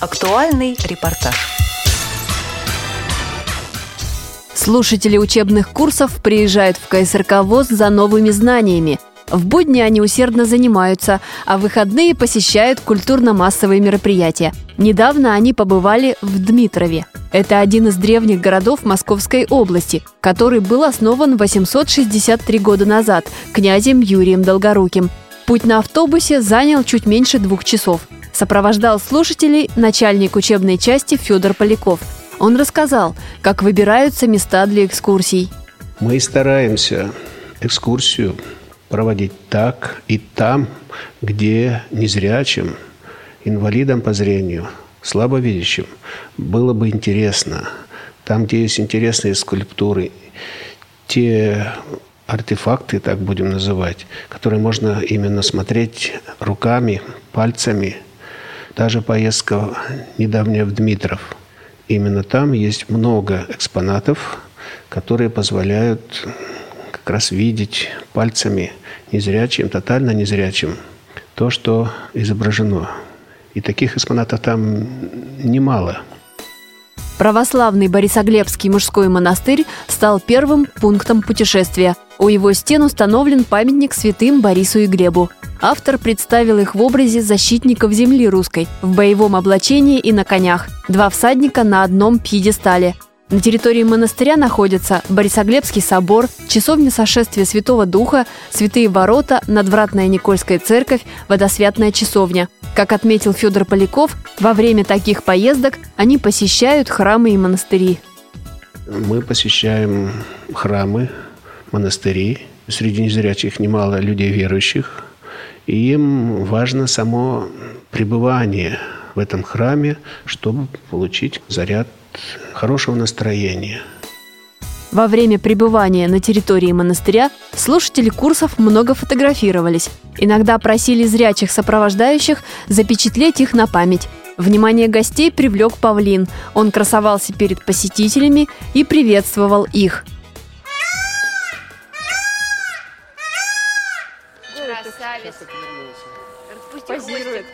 Актуальный репортаж. Слушатели учебных курсов приезжают в КСРК ВОЗ за новыми знаниями. В будни они усердно занимаются, а в выходные посещают культурно-массовые мероприятия. Недавно они побывали в Дмитрове. Это один из древних городов Московской области, который был основан 863 года назад князем Юрием Долгоруким. Путь на автобусе занял чуть меньше двух часов. Сопровождал слушателей начальник учебной части Федор Поляков. Он рассказал, как выбираются места для экскурсий. Мы стараемся экскурсию проводить так и там, где незрячим, инвалидам по зрению, слабовидящим было бы интересно. Там, где есть интересные скульптуры, те артефакты, так будем называть, которые можно именно смотреть руками, пальцами. Даже поездка недавняя в Дмитров. Именно там есть много экспонатов, которые позволяют как раз видеть пальцами незрячим, тотально незрячим то, что изображено. И таких экспонатов там немало. Православный Борисоглебский мужской монастырь стал первым пунктом путешествия. У его стен установлен памятник святым Борису и Глебу. Автор представил их в образе защитников земли русской, в боевом облачении и на конях. Два всадника на одном пьедестале – на территории монастыря находятся Борисоглебский собор, часовня сошествия Святого Духа, Святые ворота, Надвратная Никольская церковь, Водосвятная часовня. Как отметил Федор Поляков, во время таких поездок они посещают храмы и монастыри. Мы посещаем храмы, монастыри. Среди незрячих немало людей верующих. И им важно само пребывание в этом храме, чтобы получить заряд хорошего настроения. Во время пребывания на территории монастыря слушатели курсов много фотографировались. Иногда просили зрячих сопровождающих запечатлеть их на память. Внимание гостей привлек павлин. Он красовался перед посетителями и приветствовал их. Позирует.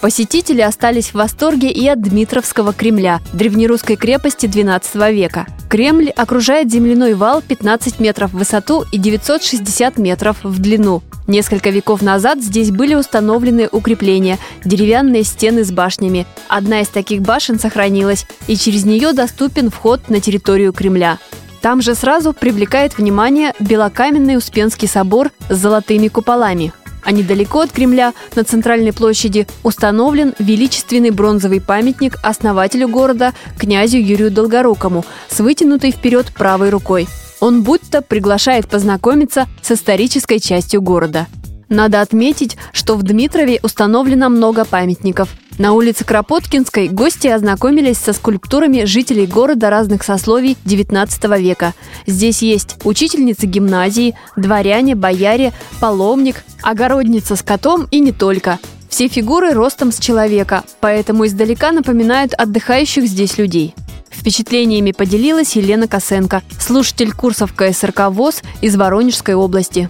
Посетители остались в восторге и от Дмитровского Кремля, древнерусской крепости XII века. Кремль окружает земляной вал 15 метров в высоту и 960 метров в длину. Несколько веков назад здесь были установлены укрепления, деревянные стены с башнями. Одна из таких башен сохранилась, и через нее доступен вход на территорию Кремля. Там же сразу привлекает внимание белокаменный Успенский собор с золотыми куполами – а недалеко от Кремля, на центральной площади, установлен величественный бронзовый памятник основателю города, князю Юрию Долгорукому, с вытянутой вперед правой рукой. Он будто приглашает познакомиться с исторической частью города. Надо отметить, что в Дмитрове установлено много памятников. На улице Кропоткинской гости ознакомились со скульптурами жителей города разных сословий XIX века. Здесь есть учительницы гимназии, дворяне, бояре, паломник, огородница с котом и не только. Все фигуры ростом с человека, поэтому издалека напоминают отдыхающих здесь людей. Впечатлениями поделилась Елена Косенко, слушатель курсов КСРК ВОЗ из Воронежской области.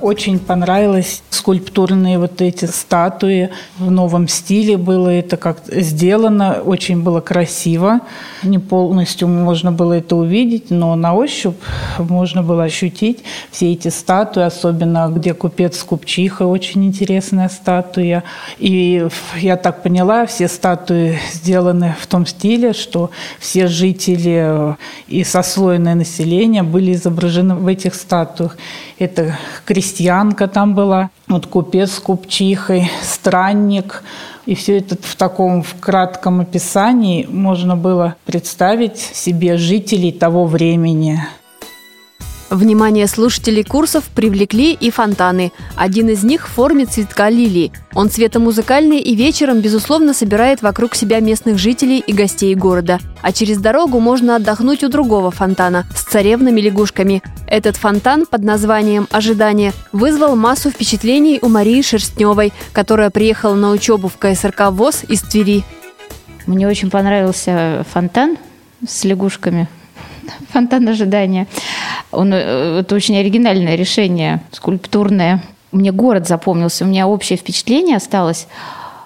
Очень понравилось скульптурные вот эти статуи. В новом стиле было это как сделано. Очень было красиво. Не полностью можно было это увидеть, но на ощупь можно было ощутить все эти статуи, особенно где купец с купчихой. Очень интересная статуя. И я так поняла, все статуи сделаны в том стиле, что все жители и сослойное население были изображены в этих статуях. Это крестьянка там была, вот купец с купчихой, странник. И все это в таком в кратком описании можно было представить себе жителей того времени. Внимание слушателей курсов привлекли и фонтаны. Один из них в форме цветка лилии. Он цветомузыкальный и вечером, безусловно, собирает вокруг себя местных жителей и гостей города. А через дорогу можно отдохнуть у другого фонтана с царевными лягушками. Этот фонтан под названием «Ожидание» вызвал массу впечатлений у Марии Шерстневой, которая приехала на учебу в КСРК ВОЗ из Твери. Мне очень понравился фонтан с лягушками. Фонтан ожидания. Он, э, это очень оригинальное решение, скульптурное. Мне город запомнился, у меня общее впечатление осталось.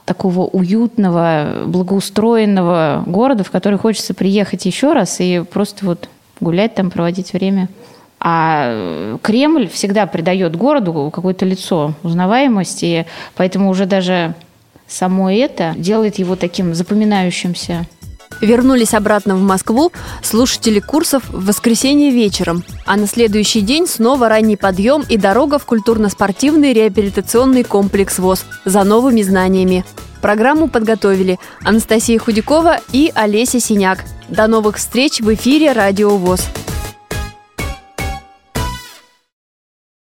такого уютного, благоустроенного города, в который хочется приехать еще раз и просто вот гулять там, проводить время. А Кремль всегда придает городу какое-то лицо, узнаваемость, и поэтому уже даже само это делает его таким запоминающимся. Вернулись обратно в Москву слушатели курсов в воскресенье вечером, а на следующий день снова ранний подъем и дорога в культурно-спортивный реабилитационный комплекс ВОЗ за новыми знаниями. Программу подготовили Анастасия Худякова и Олеся Синяк. До новых встреч в эфире «Радио ВОЗ».